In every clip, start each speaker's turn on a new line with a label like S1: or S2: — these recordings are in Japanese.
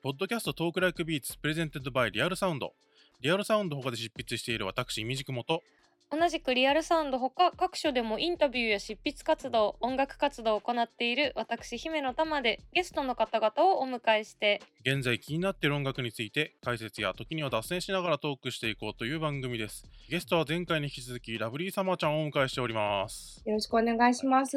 S1: ポッドキャスト Talk Like Beats presented by Real Sound。リアルサウンド他で執筆している私、みじくもと、
S2: 同じくリアルサウンドほか各所でもインタビューや執筆活動音楽活動を行っている私姫乃たまでゲストの方々をお迎えして
S1: 現在気になっている音楽について解説や時には脱線しながらトークしていこうという番組です。ゲストは前回に引き続きラブリーサマーちゃんをお迎えしております。
S3: よろしくお願いします。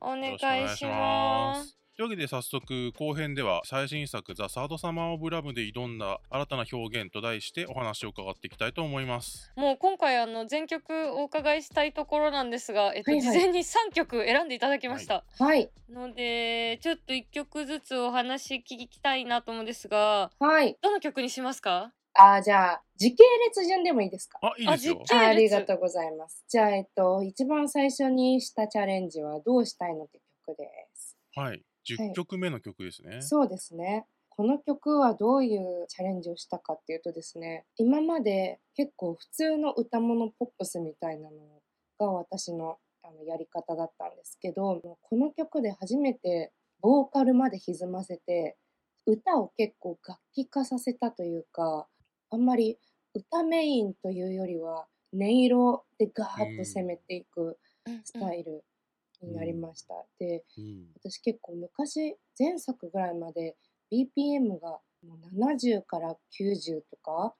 S2: お願い
S1: し
S2: ます。
S1: というわけで早速後編では最新作「ザ・サードサマー・オブ・ラブ」で挑んだ新たな表現と題してお話を伺っていきたいと思います。
S2: もう今回あの全曲お伺いしたいところなんですが、えっと、
S3: はいはい
S2: 事前に3曲選んでいただきました、
S3: はい。
S2: のでちょっと1曲ずつお話聞きたいなと思うんですが
S3: はい。
S2: どの曲にしますか？
S3: あ、じゃあ、時系列順でもいいですか？
S1: あ、いいですよ
S2: あ
S3: りがとうございます。じゃあ、えっと、一番最初にしたチャレンジはどうしたいのって曲です。
S1: はい。10曲目の曲ですね。
S3: そうですね。この曲はどういうチャレンジをしたかっていうとですね、今まで結構普通の歌物ポップスみたいなのが私のあのやり方だったんですけど、この曲で初めてボーカルまで歪ませて、歌を結構楽器化させたというか、あんまり歌メインというよりは音色でガーッと攻めていくスタイルになりました。で、
S1: うん
S3: 私結構昔前作ぐらいまで BPM がもう70から90とか、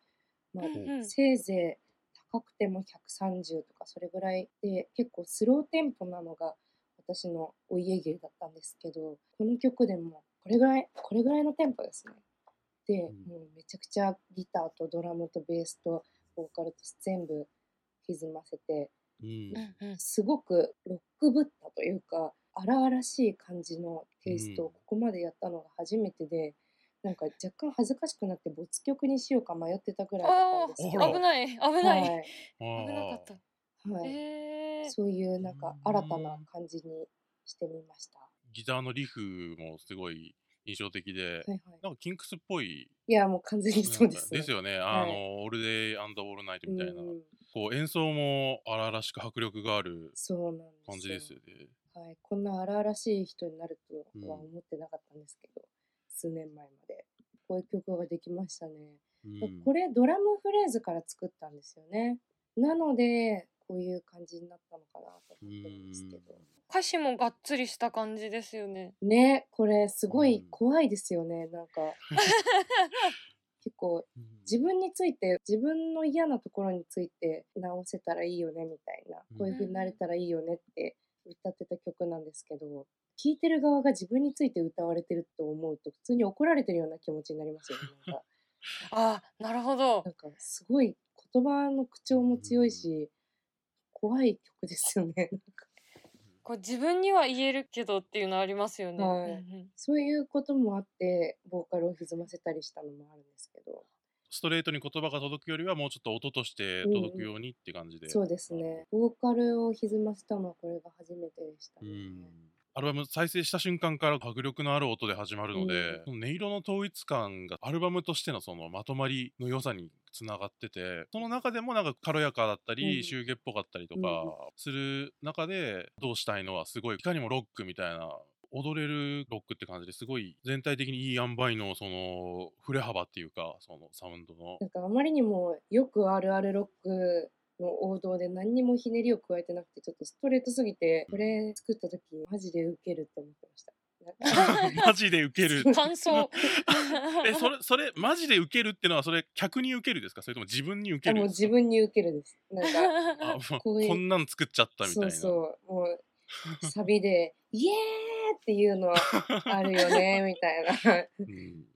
S3: まあ
S2: うんうん
S3: せいぜい高くても130とかそれぐらいで結構スローテンポなのが私のお家芸だったんですけどこの曲でもこれぐらいこれぐらいのテンポですね。で、
S1: うん
S3: もうめちゃくちゃギターとドラムとベースとボーカルと全部歪ませて
S1: うん。
S2: うんうん。
S3: すごくロックぶったというか荒々しい感じのテイストを
S1: うん。
S3: ここまでやったのが初めてで、なんか若干恥ずかしくなって没曲にしようか迷ってたぐらいだったんですけど。
S2: 危ない。危ない、
S3: はい。
S2: 危なかった。
S3: はい。
S2: えー、
S3: そういうなんか新たな感じにしてみました。は
S1: ギターのリフもすごい印象的で、
S3: いはい、
S1: なんかキンクスっぽい。
S3: いやもう完全にそうです、ね。
S1: ですよね。
S3: はい。
S1: あの、オールデイアンドオールナイトみたいな。
S3: うん
S1: こう演奏も荒々しく迫力がある
S3: そうなんです
S1: 感じですよね。
S3: はい、こんな荒々しい人になるとは思ってなかったんですけど、数年前までこういう曲ができましたね。
S1: うん
S3: これドラムフレーズから作ったんですよね。なのでこういう感じになったのかなと思ってるんですけど。
S2: 歌詞もがっつりした感じですよね
S3: ねこれすごい
S1: うん
S3: 怖いですよね、なんか 結構
S1: うん
S3: 自分について自分の嫌なところについて直せたらいいよねみたいな
S1: うん
S3: こういう風になれたらいいよねって歌ってた曲なんですけど聴いてる側が自分について歌われてると思うと普通に怒られてるような気持ちになりますよね。なんか
S2: あなるほど
S3: なんかすごい言葉の口調も強いし、怖い曲ですよね。
S2: これ自分には言えるけどっていうのありますよね、
S3: はい
S2: うんうん
S3: そういうこともあって、ボーカルを歪ませたりしたのもあるんですけど、
S1: ストレートに言葉が届くよりはもうちょっと音として届くようにって感じで。
S3: そうですね。ボーカルを歪ませたのはこれが初めてでしたね。
S1: うんアルバム再生した瞬間から迫力のある音で始まるので、その音色の統一感がアルバムとしてのそのまとまりの良さにつながっててその中でもなんか軽やかだったり、
S3: うん。
S1: 祝儀っぽかったりとかする中でどうしたいのはすごいいかにもロックみたいな踊れるロックって感じですごい全体的にいい塩梅のその振れ幅っていうかそのサウンドの。
S3: なんかあまりにもよくあるあるロックの王道で何にもひねりを加えてなくてちょっとストレートすぎてこれ作った時マジでウケるって思ってました。
S1: マジでウケる
S2: 感想
S1: えそれそれマジでウケるってのはそれ客にウケるですか？それとも自分にウケ
S3: あもう自分にウケるです。なんかこう
S1: こんなん作っちゃったみたいな
S3: そうそうもうサビで「イエー!」っていうのあるよねみたいな
S1: うん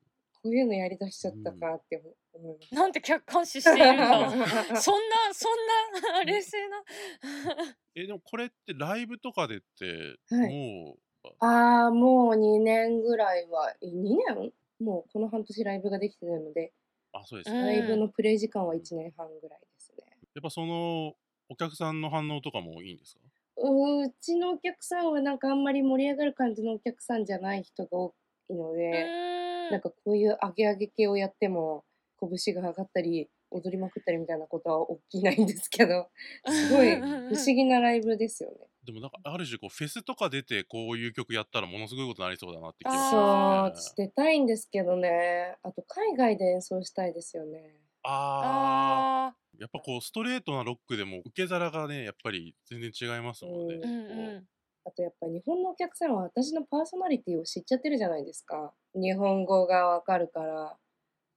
S3: こういうのやりだしちゃったかって思いました。
S2: なんて客観視しているんだ そんなそんな冷静な。
S1: えでもこれってライブとかでって
S3: はい。
S1: もう、
S3: ああもう2年ぐらいはえ2年？もうこの半年ライブができてるので
S1: あそうです。
S3: ライブのプレイ時間は1年半ぐらいですね。
S1: やっぱそのお客さんの反応とかもいいんですか？
S3: うちのお客さんはなんかあんまり盛り上がる感じのお客さんじゃない人が多いので、なんかこういう上げ上げ系をやっても拳が上がったり踊りまくったりみたいなことは起きないんですけどすごい不思議なライブですよね。
S1: でもなんかある種こうフェスとか出てこういう曲やったらものすごいことになりそうだなって気がし
S2: あ
S3: そう、
S1: ますね。
S3: 出たいんですけどね。あと海外で演奏したいですよね。
S1: あ
S2: あ
S1: ーやっぱこうストレートなロックでも受け皿がねやっぱり全然違いますもんね。
S3: うん
S2: うん
S3: あとやっぱ日本のお客さんは私のパーソナリティを知っちゃってるじゃないですか。日本語がわかるから。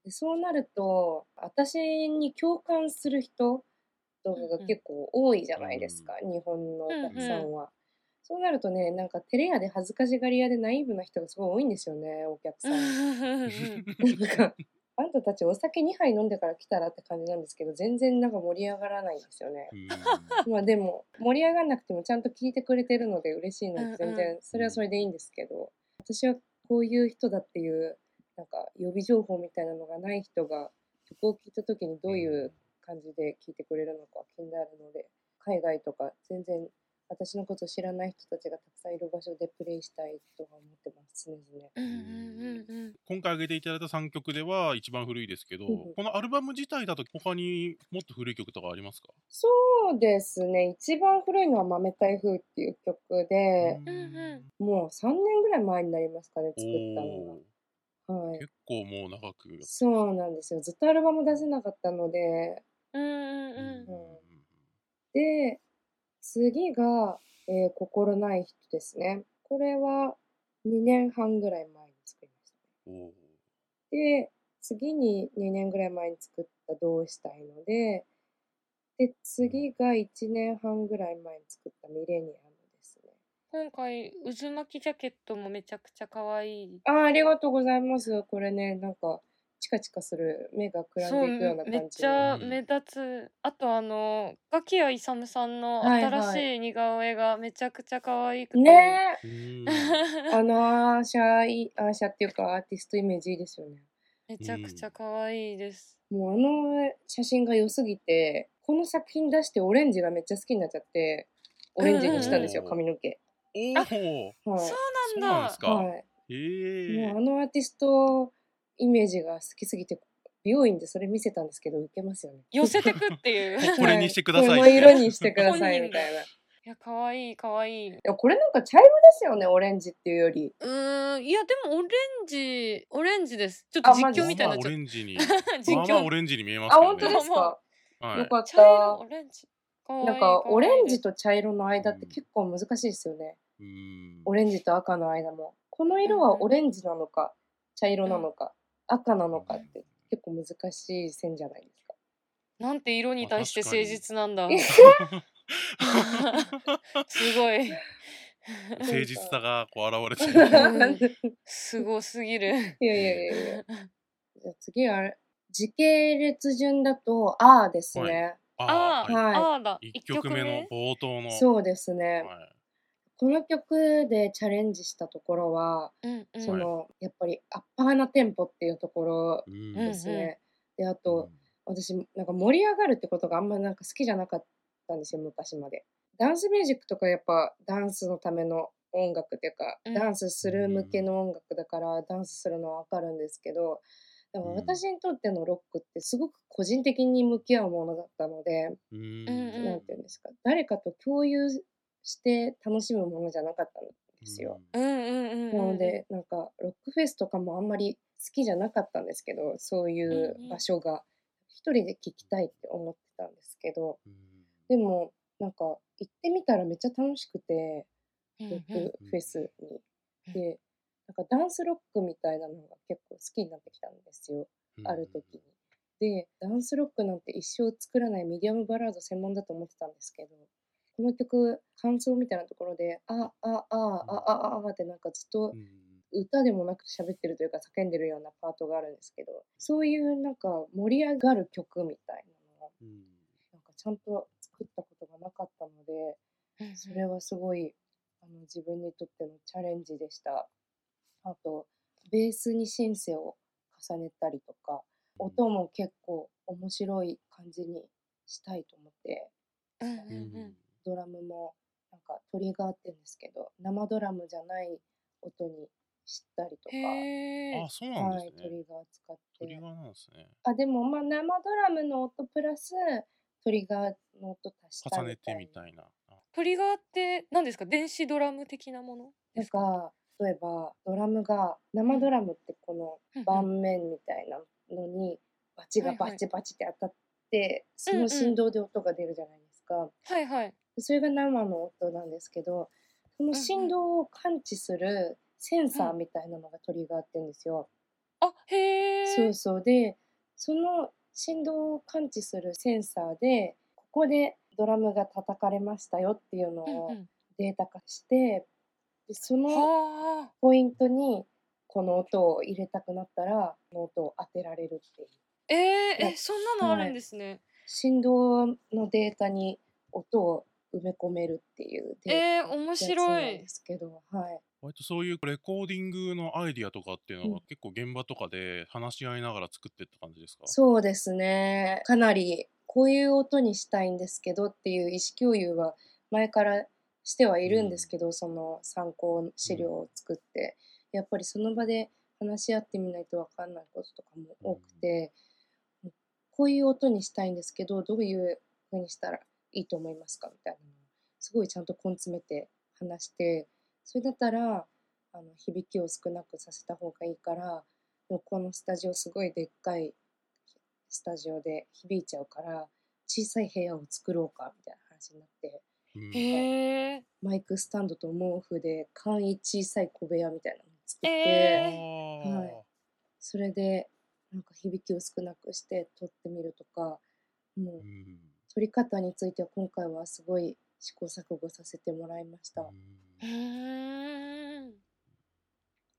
S3: でそうなると、私に共感する人とかが結構多いじゃないですか。日本のお客さんは。そうなるとね、なんか照れ屋で恥ずかしがり屋でナイーブな人がすごい多いんですよね、お客さん。なんか、あんたたちお酒2杯飲んでから来たらって感じなんですけど、全然なんか盛り上がらないんですよね。
S1: うん
S3: まあでも盛り上がんなくてもちゃんと聞いてくれてるので嬉しいので全然それはそれでいいんですけど、私はこういう人だっていうなんか予備情報みたいなのがない人が曲を聴いた時にどういう感じで聴いてくれるのか気になるので海外とか全然私のことを知らない人たちがたくさんいる場所でプレイしたいとは思ってます常々。
S2: うんうんうんうん。
S1: 今回挙げていただいた3曲では一番古いですけど、
S3: うんうん。
S1: このアルバム自体だと他にもっと古い曲とかありますか？
S3: そうですね。一番古いのは「豆台風」っていう曲で、
S2: うんうん。
S3: もう3年ぐらい前になりますかね作ったのが。はい。
S1: 結構もう長く
S3: そうなんですよ。ずっとアルバム出せなかったので、
S2: うんうん。うん。
S3: で、次が、えー心ない人ですね。これは2年半ぐらい前に作りましたで、次に2年ぐらい前に作ったどうしたいので、で、次が1年半ぐらい前に作ったミレニアムですね。
S2: 今回渦巻きジャケットもめちゃくちゃ可愛い
S3: あーありがとうございます。これね、なんか、チカチカする、目がくらんでいくような感じの。
S2: めっちゃ目立つあとあのガキヤイサムさんの
S3: はいはい
S2: 新しい似顔絵がめちゃくちゃ可愛くて、
S3: ねえ。
S1: うん
S3: あのアーシャい、アーシャっていうかアーティストイメージいいですよね。
S2: めちゃくちゃ可愛いです。
S3: もうあの写真が良すぎて、この作品出してオレンジがめっちゃ好きになっちゃって、オレンジにしたんですよ、
S1: うん
S3: 髪の毛。
S1: おー
S3: はい。
S2: そう
S1: そう
S2: な
S1: んんです。か。
S3: はい。
S1: へえ
S3: もうあのアーティストイメージが好きすぎて、美容院でそれ見せたんですけど、ウケますよね。
S2: 寄せてくっていう。い
S1: これにしてください
S3: この色にしてくださいみたいな。い
S2: や可愛い可愛い。
S3: や、これなんか茶色ですよね、オレンジっていうより。
S2: うーんいやでもオレンジオレンジです。ちょっと実況みたいにな
S1: まあまあオレンジに。
S2: た。実
S1: まあまあオ
S2: 況。
S1: レンジに見えます
S3: あ、
S1: けどね。
S3: 本当ですか？
S1: はい
S3: よかっ
S2: 茶色
S3: た
S2: オ。レンジ。
S3: なんか、オレンジ
S2: と
S3: と茶色の間って結構難しいですよね。
S1: うん
S3: オレンジと赤の間も。この色はオレンジなのか、茶色なのか、赤なのかって結構難しい線じゃないですか。
S2: なんて色に対して誠実なんだ。すごい。
S1: 誠実さがこう現れて
S3: い
S1: る。
S2: うんすごすぎる。
S3: やいやいやいや。じゃあ次はあれ、時系列順だと、あーですね。
S2: あー、
S1: あーはい
S3: はい
S2: あーだ。
S1: 1曲目の冒頭の。
S3: そうですね。
S1: はい
S3: この曲でチャレンジしたところは、
S2: うんうん。
S3: その、やっぱりアッパーなテンポっていうところ
S1: うん。
S3: ですね。で、あ
S1: う
S3: と、
S1: ん。
S3: 私なんか盛り上がるってことがあんまなんか好きじゃなかったんですよ昔まで。ダンスミュージックとかやっぱダンスのための音楽っていうか、
S2: うん。
S3: ダンスする向けの音楽だからダンスするのはわかるんですけどでも
S1: うん。
S3: 私にとってのロックってすごく個人的に向き合うものだったので、
S1: うん
S2: うん。
S3: なんていうんですか誰かと共有して楽しむものじゃなかったんですよ。なのでなんかロックフェスとかもあんまり好きじゃなかったんですけどそういう場所が。一人で聴きたいって思ってたんですけど。
S1: うん。
S3: でもなんか行ってみたらめっちゃ楽しくて
S2: うん
S3: ロッ
S2: うん
S3: クフェスに。
S2: うん。
S3: でなんかダンスロックみたいなのが結構好きになってきたんですよ。ある時に。でダンスロックなんて一生作らないミディアムバラード専門だと思ってたんですけどこの曲感想みたいなところであああああああってなんかずっと歌でもなく喋ってるというか叫んでるようなパートがあるんですけどそういうなんか盛り上がる曲みたいなの
S1: が、
S3: なんかちゃんと作ったことがなかったのでそれはすごいあの自分にとってのチャレンジでした。あとベースにシンセを重ねたりとか音も結構面白い感じにしたいと思って、ドラムもなんかトリガーって言うんですけど生ドラムじゃない音にしたりとか、
S1: あ、。そうなん
S3: はい、
S1: ですね。
S3: トリガー使って
S1: トリガーなんですね。
S3: あでもまあ生ドラムの音プラストリガーの音足した
S1: 重ねて
S3: みたいな
S1: みたいな。あ
S2: トリガーって何ですか？電子ドラム的なものですか？
S3: か例えばドラムが生ドラムってこの盤面みたいなのにバチが
S2: はいはい
S3: バチバチって当たって、そ
S2: うんうん
S3: の振動で音が出るじゃないですか。
S2: はいはい。
S3: でそれが生の音なんですけどその振動を感知するセンサーみたいなのがトリガーって言うんですよ。
S2: あへえ。
S3: そうそうでその振動を感知するセンサーでここでドラムが叩かれましたよっていうのをデータ化してでその
S2: はあ。
S3: ポイントにこの音を入れたくなったらこの音を当てられるっていう
S2: えー、えそんなのあるんですね。
S3: 振動のデータに音を埋め込めるっていう
S2: えー、面
S3: タ
S2: 白い。
S3: で。すけど、はい、
S1: 割とそういうレコーディングのアイディアとかっていうのは、
S3: うん。
S1: 結構現場とかで話し合いながら作ってった感じですか？
S3: そうですね。かなりこういう音にしたいんですけどっていう意思共有は前からしてはいるんですけど、その参考資料を作って、やっぱりその場で話し合ってみないと分かんないこととかも多くて、こういう音にしたいんですけどどういう風にしたらいいと思いますか？みたいなのをすごいちゃんと根詰めて話してそれだったらあの響きを少なくさせた方がいいからこのスタジオすごいでっかいスタジオで響いちゃうから小さい部屋を作ろうかみたいな話になって
S1: うん。
S3: マイクスタンドと毛布で簡易小さい小部屋みたいなのを作って、
S2: え
S1: あー。
S3: はい。それでなんか響きを少なくして撮ってみるとかもう
S1: うん
S3: 撮り方については今回はすごい試行錯誤させてもらいました。
S2: うー。ん。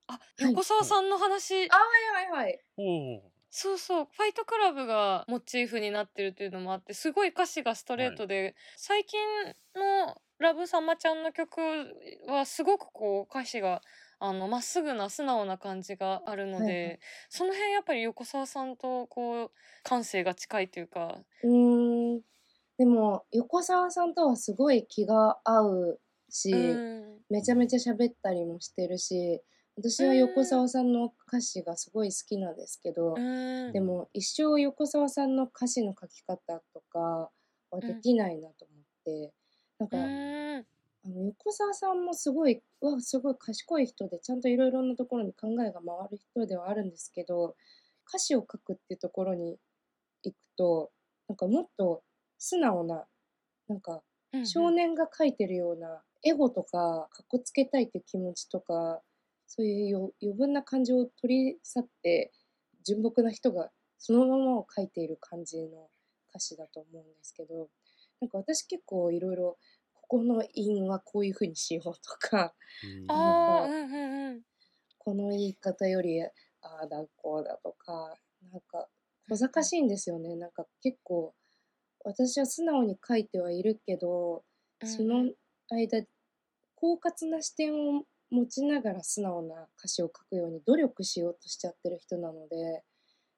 S2: あ、
S3: い。
S2: 横澤さんの話、
S3: あはいはいはい。
S1: おお
S2: そうそう、ファイトクラブがモチーフになってるっていうのもあって、すごい歌詞がストレートで、最近のラブサマちゃんの曲はすごくこう歌詞があのまっすぐな素直な感じがあるので、
S3: はいはい。
S2: その辺やっぱり横澤さんとこう感性が近いというか、
S3: うーんでも横澤さんとはすごい気が合うし、
S2: うん、
S3: めちゃめちゃ喋ったりもしてるし私は横澤さんの歌詞がすごい好きなんですけど、
S2: うん。
S3: でも一生横澤さんの歌詞の書き方とかはできないなと思って、なんか、
S2: うん。
S3: あの横澤さんもすごいわすごい賢い人でちゃんといろいろなところに考えが回る人ではあるんですけど歌詞を書くっていうところに行くとなんかもっと素直ななんか
S2: うん
S3: 少年が書いてるようなエゴとかかっこつけたいっていう気持ちとかそういうよ余分な感情を取り去って純朴な人がそのままを書いている感じの歌詞だと思うんですけどなんか私結構いろいろここの韻はこういう風にしようとか
S2: ああ、
S3: なんか
S2: うんうんうん。
S3: この言い方よりああだこうだとかなんか小賢しいんですよね。なんか結構私は素直に書いてはいるけどその間狡猾な視点を持ちながら素直な歌詞を書くように努力しようとしちゃってる人なので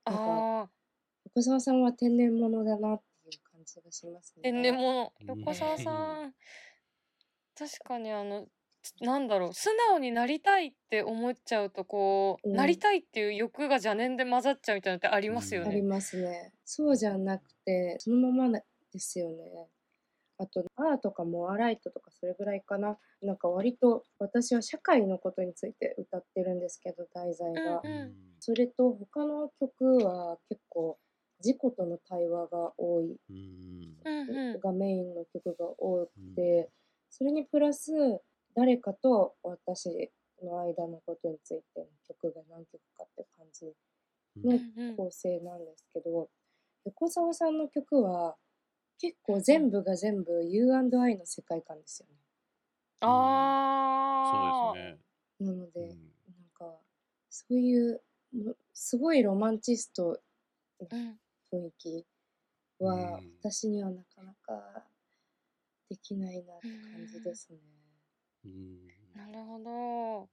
S3: なんか
S2: ああ、
S3: 横澤さんは天然物だなっていう感じがしますね。
S2: 天然物。
S1: うん
S2: 横澤さん。確かにあのつなんだろう素直になりたいって思っちゃうとこう、
S3: うん
S2: なりたいっていう欲が邪念で混ざっちゃうみたいなのってありますよね。
S3: ありますね。そうじゃなくてそのままなですよね。あとアートかモアライトとかそれぐらいかな。なんか割と私は社会のことについて歌ってるんですけど題材が。
S2: うんうん
S3: それと他の曲は結構自己との対話が多い
S1: うん
S2: うんうん
S3: がメインの曲が多くて、それにプラス誰かと私の間のことについての曲が何曲かって感じ
S1: うん。
S3: の構成なんですけど、横澤さんの曲は結構全部が全部 U&I の世界観ですよね。
S2: ああ
S1: そうですね。
S3: なので、
S1: うん。
S3: なんかそういうもすごいロマンチスト
S2: うん。
S3: 雰囲気は
S1: うん。
S3: 私にはなかなかできないなって感じですね。
S1: うん
S2: なるほど。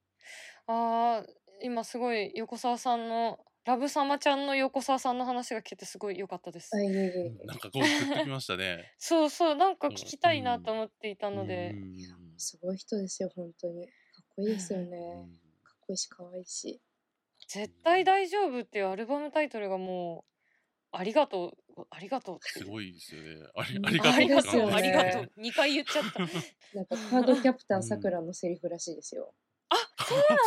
S2: あー今すごい横澤さんのラブサマちゃんの横澤さんの話が聞けてすごい良かったです。
S3: あいえいえいえ
S1: なんかこうグッときましたね。
S2: そうそうなんか聞きたいなと思っていたので
S1: う、ん
S3: すごい人ですよ本当にかっこいいですよね。
S1: うん
S3: かっこいいし可愛いし。
S2: 絶対大丈夫っていうアルバムタイトルがもうありがとうおありがとう
S1: すごいですよね。あり
S3: うん
S1: ありがとう
S2: ありがとう、
S3: ですよね
S2: ありがとう。2回言っちゃった。
S3: なんか カードキャプター
S1: うん
S3: さくらのセリフらしいですよ。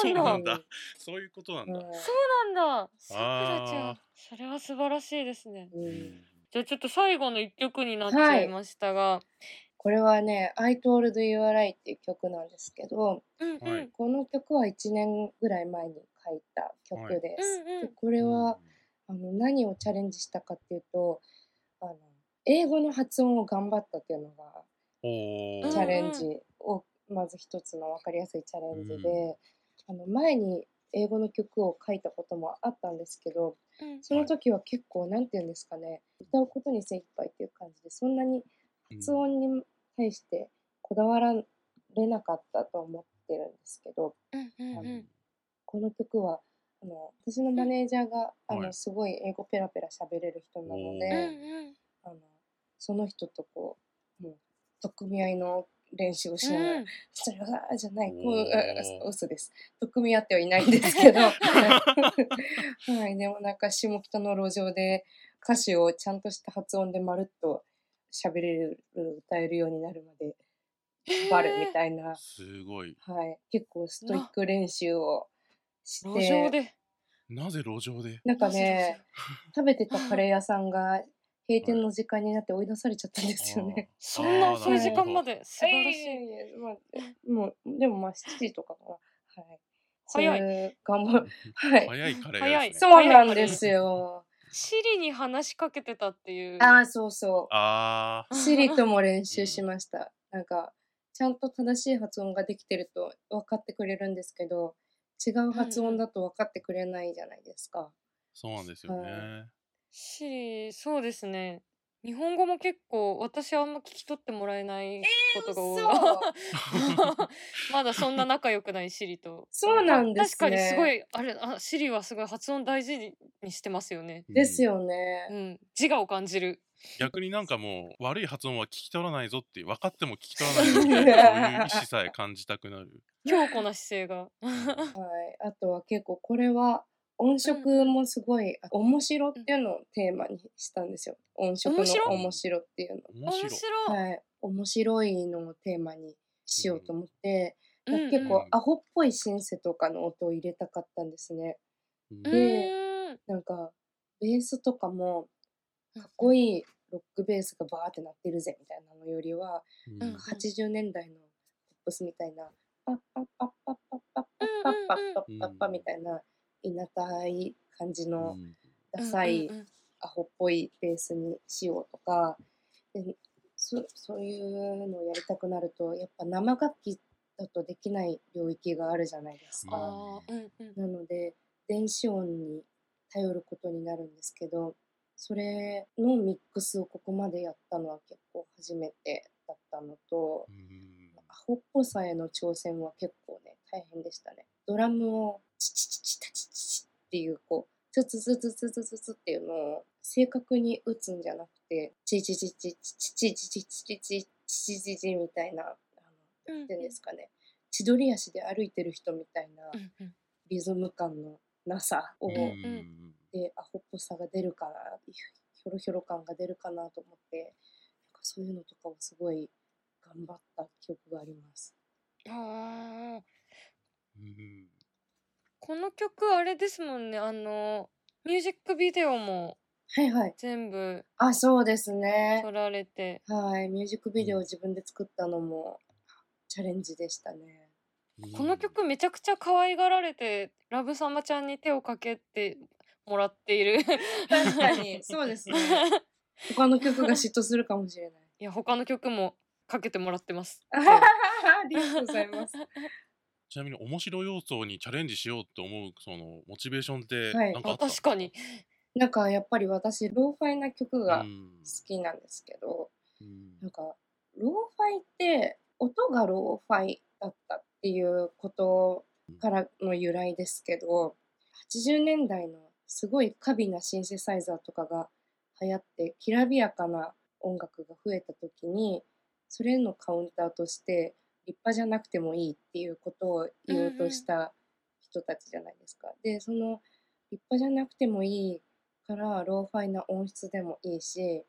S1: そう
S2: な
S1: なんん
S2: だ
S1: だ。そういうことなんだ。
S3: うん
S2: そうなんだ。さくらちゃ
S1: あ
S2: ん。それは素晴らしいですね。じゃあちょっと最後の一曲になっちゃいましたが。
S3: これはね「I Told You a Lie」っていう曲なんですけど
S2: うんうん。
S1: はい
S3: この曲は1年ぐらい前に書いた曲です。これは、あの何をチャレンジしたかっていうとあの英語の発音を頑張ったっていうのがチャレンジをまず一つの分かりやすいチャレンジで、あの前に英語の曲を書いたこともあったんですけど
S2: うん。
S3: その時は結構なんて言うんですかね歌うことに精一杯っていう感じでそんなに発音に対してこだわられなかったと思ってるんですけど。この曲はあの私のマネージャーが、あの
S1: はい。
S3: すごい英語ペラペラ喋れる人なので。あのその人とこうもう取っ組み合いの練習をしながら、
S2: うん
S3: それはじゃないこう
S1: おー。
S3: あ嘘です。取っ組み合ってはいないんですけど はい。でもなんか下北の路上で歌詞をちゃんとした発音でまるっと喋れる歌えるようになるまで頑張るみたいな、
S1: すごい。
S3: はい、結構ストイック練習をして
S2: 路上で。
S1: なぜ路上で？
S3: なんかね食べてたカレー屋さんが閉店の時間になって追い出されちゃったんですよね。
S2: そんな
S1: あー
S2: 遅い時間まで素晴らし
S3: いや
S2: い。
S3: いやいやまあ、もうでもまあ7時とかかな。はい。
S2: 早い
S3: そういう頑張る。はい。
S1: 早いカレー
S2: 早い。
S3: そうなんですよ。
S2: シリに話しかけてたっていう。
S3: ああ、そうそ
S1: あ
S3: う。シリとも練習しました。なんか、ちゃんと正しい発音ができてると分かってくれるんですけど、違う発音だと分かってくれないじゃないですか。
S1: ーそうなんですよね。
S2: シリ、そうですね。日本語も結構私はあんま聞き取ってもらえないことが多い。
S3: 嘘
S2: まだそんな仲良くないシリと。
S3: そうなんですね
S2: 確かにすごい、あれ、あシリはすごい発音大事にしてますよね。
S3: です
S1: よ。
S3: よね。
S2: うん。自我を感じる。
S1: 逆になんかもう悪い発音は聞き取らないぞって分かっても聞き取らないぞみたいなそういう意思さえ感じたくなる。
S2: 強固な姿勢が。
S3: はい。あとは結構これは音色もすごい、あ面白っていうのをテーマにしたんですよ。音色の
S2: 面白
S3: っていうの。
S1: 面白い。
S2: 面白い。
S3: はい。面白いのをテーマにしようと思って、
S2: うんうん
S3: 結構アホっぽいシンセとかの音を入れたかったんですね。
S1: うん
S2: う
S3: で。なんか、ベースとかもかっこいいロックベースがバーって鳴ってるぜみたいなのよりは、
S1: うん
S2: うん
S3: 80年代のポップスみたいな、パッパッパッパッパッパッパッパッパッパッパッパッパみたいな、いなたい感じの
S1: うん
S3: ダサいアホっぽいベースにしようとか、でそそういうのをやりたくなると、やっぱ生楽器だとできない領域があるじゃないですか。なので、電子音に頼ることになるんですけど、それのミックスをここまでやったのは結構初めてだったのと、
S1: うん
S3: アホっぽさへの挑戦は結構ね、大変でしたね。ドラムをチチチチタチチチっていう、こう、ツツツツツツツツっていうのを正確に打つんじゃなくて、チチチチチチチチチチチチチチチみたいな、あの、なんていうんですかね、千鳥足で歩いてる人みたいなリズム感のなさを、
S1: うん
S2: ん
S3: で、アホっぽさが出るかな、ひょろひょろ感が出るかなと思って、なんかそういうのとかをすごい頑張った記憶があります。
S2: あー
S1: うん
S2: この曲あれですもんねあのミュージックビデオも
S3: はいはい。
S2: 全部
S3: あ、そうですね
S2: 撮。られて
S3: はい。ミュージックビデオを自分で作ったのもチャレンジでしたね。
S2: この曲めちゃくちゃ可愛がられてラブサマちゃんに手をかけてもらっている。
S3: 確かに、そうですね。他の曲が嫉妬するかもしれない。
S2: いや他の曲もかけてもらってます。
S3: ありがとうございます。
S1: ちなみに面白要素にチャレンジしようって思うそのモチベーションって
S3: はい。
S2: あ
S1: なんかあった？んです
S2: 確かに。
S3: なんかやっぱり私、ローファイな曲が好
S1: うん
S3: きなんですけど、
S1: うん。
S3: なんか、ローファイって、音がローファイだったっていうことからの由来ですけど、80年代のすごい華美なシンセサイザーとかが流行って、きらびやかな音楽が増えた時に、それへのカウンターとして、立派じゃなくてもいいっていうことを言おうとした人たちじゃないですか。で、その立派じゃなくてもいいからローファイな音質でもいいし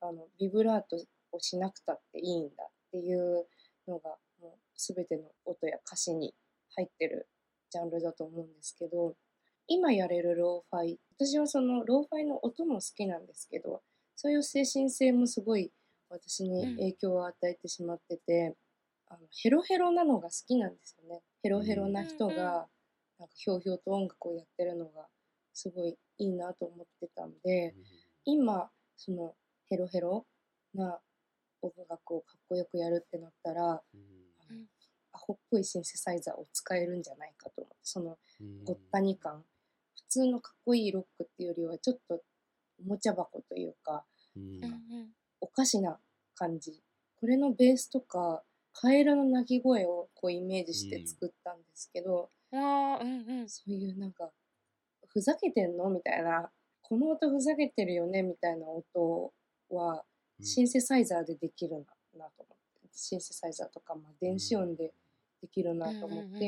S3: あのビブラートをしなくたっていいんだっていうのがもう全ての音や歌詞に入ってるジャンルだと思うんですけど今やれるローファイ私はそのローファイの音も好きなんですけどそういう精神性もすごい私に影響を与えてしまってて、あのヘロヘロなのが好きなんですよね。ヘロヘロな人
S2: うんうん。
S3: がなんかひょうひょうと音楽をやってるのがすごいいいなと思ってたんで今そのヘロヘロな音楽をかっこよくやるってなったらあ
S1: うん。
S3: のアホっぽいシンセサイザーを使えるんじゃないかと思ってその
S1: うん。
S3: ごったに感普通のかっこいいロックっていうよりはちょっとおもちゃ箱というか
S1: うん。
S3: おかしな感じ。これのベースとかカエルの鳴き声をこうイメージして作ったんですけど、
S2: わあうんうん。
S3: そういうなんかふざけてんのみたいなこの音ふざけてるよねみたいな音は
S1: うん。
S3: シンセサイザーでできるななと思ってシンセサイザーとか、まあ、電子音でできるなと思って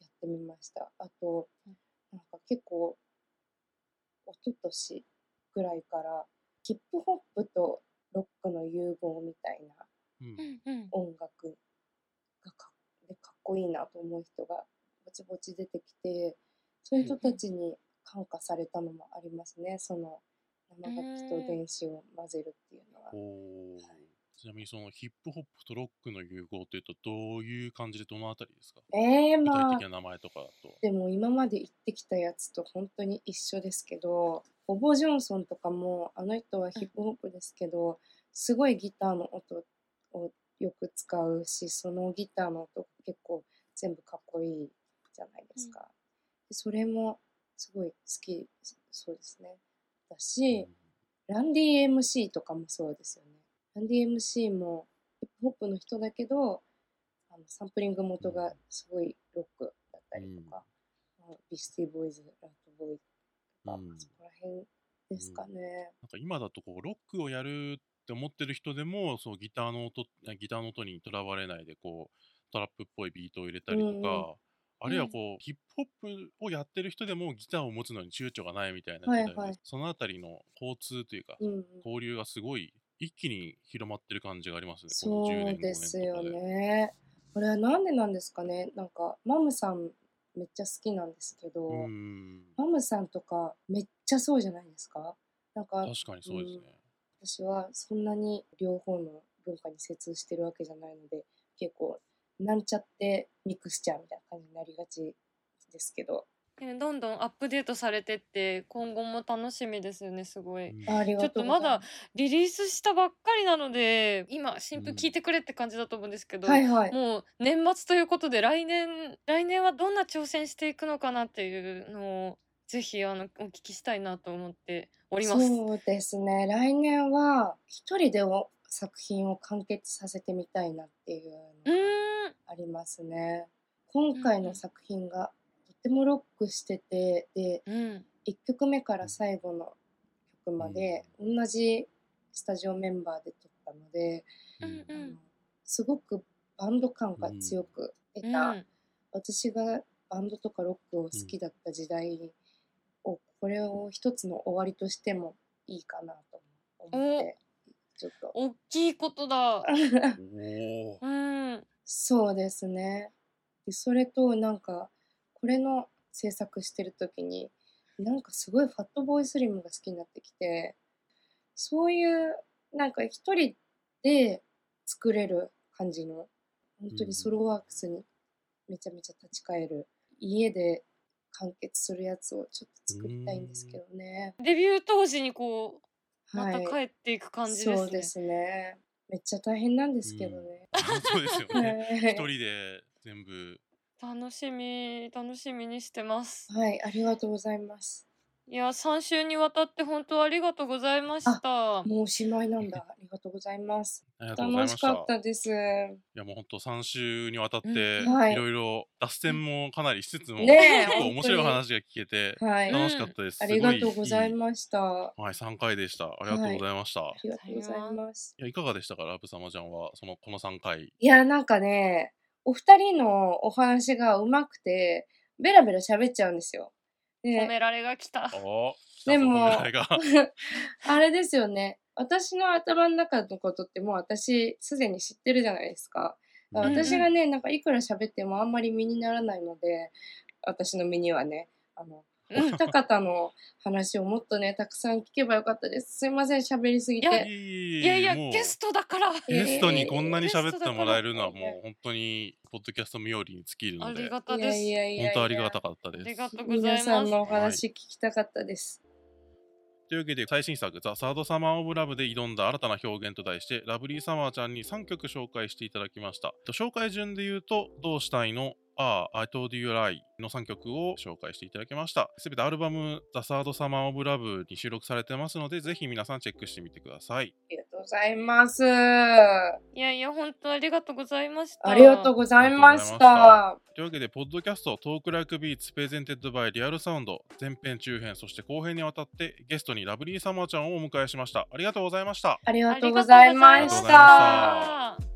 S3: やってみました。あと
S2: うん
S3: なんか結構一昨年ぐらいからヒップホップとロックの融合みたいな音楽がかでかっこいいなと思う人がぼちぼち出てきてそういう人たちに感化されたのもありますね。その生楽器と電子を混ぜるっていうのは。
S1: おーちなみにそのヒップホップとロックの融合というとどういう感じでどのあたりですか？
S3: えー、
S1: 具
S3: まあ
S1: 体的な名前とかだと。
S3: でも今まで言ってきたやつと本当に一緒ですけどボボ・ジョンソンとかもあの人はヒップホップですけどすごいギターの音をよく使うしそのギターの音結構全部かっこいいじゃないですか。でそれもすごい好きそうですね。だし、ランディ MC とかもそうですよね。ランディ MC もヒップホップの人だけど、あのサンプリング元がすごいロックだったりとか、あのビスティボーイズ、ラットボーイとか、
S1: うん。
S3: そこら辺ですかね。
S1: なんか今だとこうロックをやるって思ってる人でもそうギターの音ギターの音にとらわれないでこうトラップっぽいビートを入れたりとか、
S3: うんうん。
S1: あるいはこう、ヒップホップをやってる人でもギターを持つのに躊躇がないみたいな
S3: はいはい。
S1: そのあたりの交通というか、
S3: うんうん、
S1: 交流がすごい一気に広まってる感じがありますね。この10
S3: そう
S1: 年
S3: ですよ
S1: 5年とかで。
S3: ね。これはなんでなんですかね？なんか、マムさんめっちゃ好きなんですけど、
S1: うん
S3: マムさんとかめっちゃそうじゃないですか？なんか
S1: 確かにそうですね。
S3: 私はそんなに両方の文化に精通してるわけじゃないので結構なんちゃってミクスチャーみたいな感じになりがちですけど
S2: どんどんアップデートされてって今後も楽しみですよねすごい。
S1: うん。
S3: あありがとます。
S2: リリースしたばっかりなので今新譜聞いてくれって感じだと思うんですけど、
S3: はいはい。
S2: もう年末ということで来年来年はどんな挑戦していくのかなっていうのをぜひあのお聞きしたいなと思っております。
S3: そうですね。来年は一人でお作品を完結させてみたいなっていうのが
S2: ん。
S3: ありますね。今回の作品がとてもロックしててで
S2: うん。
S3: 1曲目から最後の曲まで同じスタジオメンバーで撮ったので、
S2: うん
S3: あのすごくバンド感が強く得た、
S2: うん。
S3: 私がバンドとかロックを好きだった時代を、これを一つの終わりとしてもいいかなと思ってちょっと。
S2: 大きいことだ。うん。
S3: そうですね。でそれとなんかこれの制作してる時になんかすごいファットボーイスリムが好きになってきてそういうなんか一人で作れる感じの本当にソロワークスにめちゃめちゃ立ち返る家で完結するやつをちょっと作りたいんですけどね。
S2: デビュー当時にこうまた
S3: はい
S2: 帰っていく感じですね。
S3: そうですね。めっちゃ大変なんですけどね。
S1: そうですよね。
S3: はい
S1: 一人で全部。
S2: 楽しみ楽しみにしてます。
S3: はい、ありがとうございます。
S2: いや3週にわたって本当ありがとうございました。
S3: もうおしまいなんだ。ありがとうございます。楽したかったです。
S1: いやもう本当3週にわたって
S3: い
S1: いろいろ脱線もかなりしつつも、
S3: ね
S1: 面白い話が聞けて楽しかったです。
S3: ありがとうござい
S1: す
S3: ました。
S1: はい、3回でした。ありがとうございました。い、
S3: りがとうございます。
S1: やいかがでしたか、ラブ様ちゃんは、そのこの3回。
S3: いや、なんかね、お二人のお話がうまくて、ベラベラ喋っちゃうんですよ。で
S2: 褒められが来た。
S3: でも あれですよね。私の頭の中のことってもう私すでに知ってるじゃないですか。私がね、なんかいくら喋ってもあんまり身にならないので、私の身にはね、あの、お
S2: うん
S3: 二方の話をもっとね、たくさん聞けばよかったです。すいません、喋りすぎて。
S1: い
S2: いやいやゲストだから。
S1: ゲストにこんなに喋ってもらえるのはもう本当にポッドキャスト冥利に尽きる
S2: あ
S1: ので。
S2: りがたです。
S3: いやいやいやいや
S1: 本当ありがたかったです。
S2: ありがとうございます。
S3: 皆さんのお話聞きたかったです。
S1: というわけで最新作「ザ・サード・サマー・オブ・ラブ」で挑んだ新たな表現と題してラブリー・サマーちゃんに3曲紹介していただきました。と紹介順で言うと「どうしたいの」ああ、I told you lie の3曲を紹介していただきました。すべてアルバム The Third Summer of Love に収録されてますので、ぜひ皆さんチェックしてみてください。
S3: ありがとうございます。あ
S2: いやいや本当ありがとうございました
S3: りがとうございました。
S1: というわけで、ポッドキャスト Talk Like Beats presented by Real Sound 前編中編そして後編にわたってゲストにラブリーサマーちゃんをお迎えしました。ありがとうございました。
S3: ありが
S2: ありがとうご
S3: ざ
S2: ざいまし。た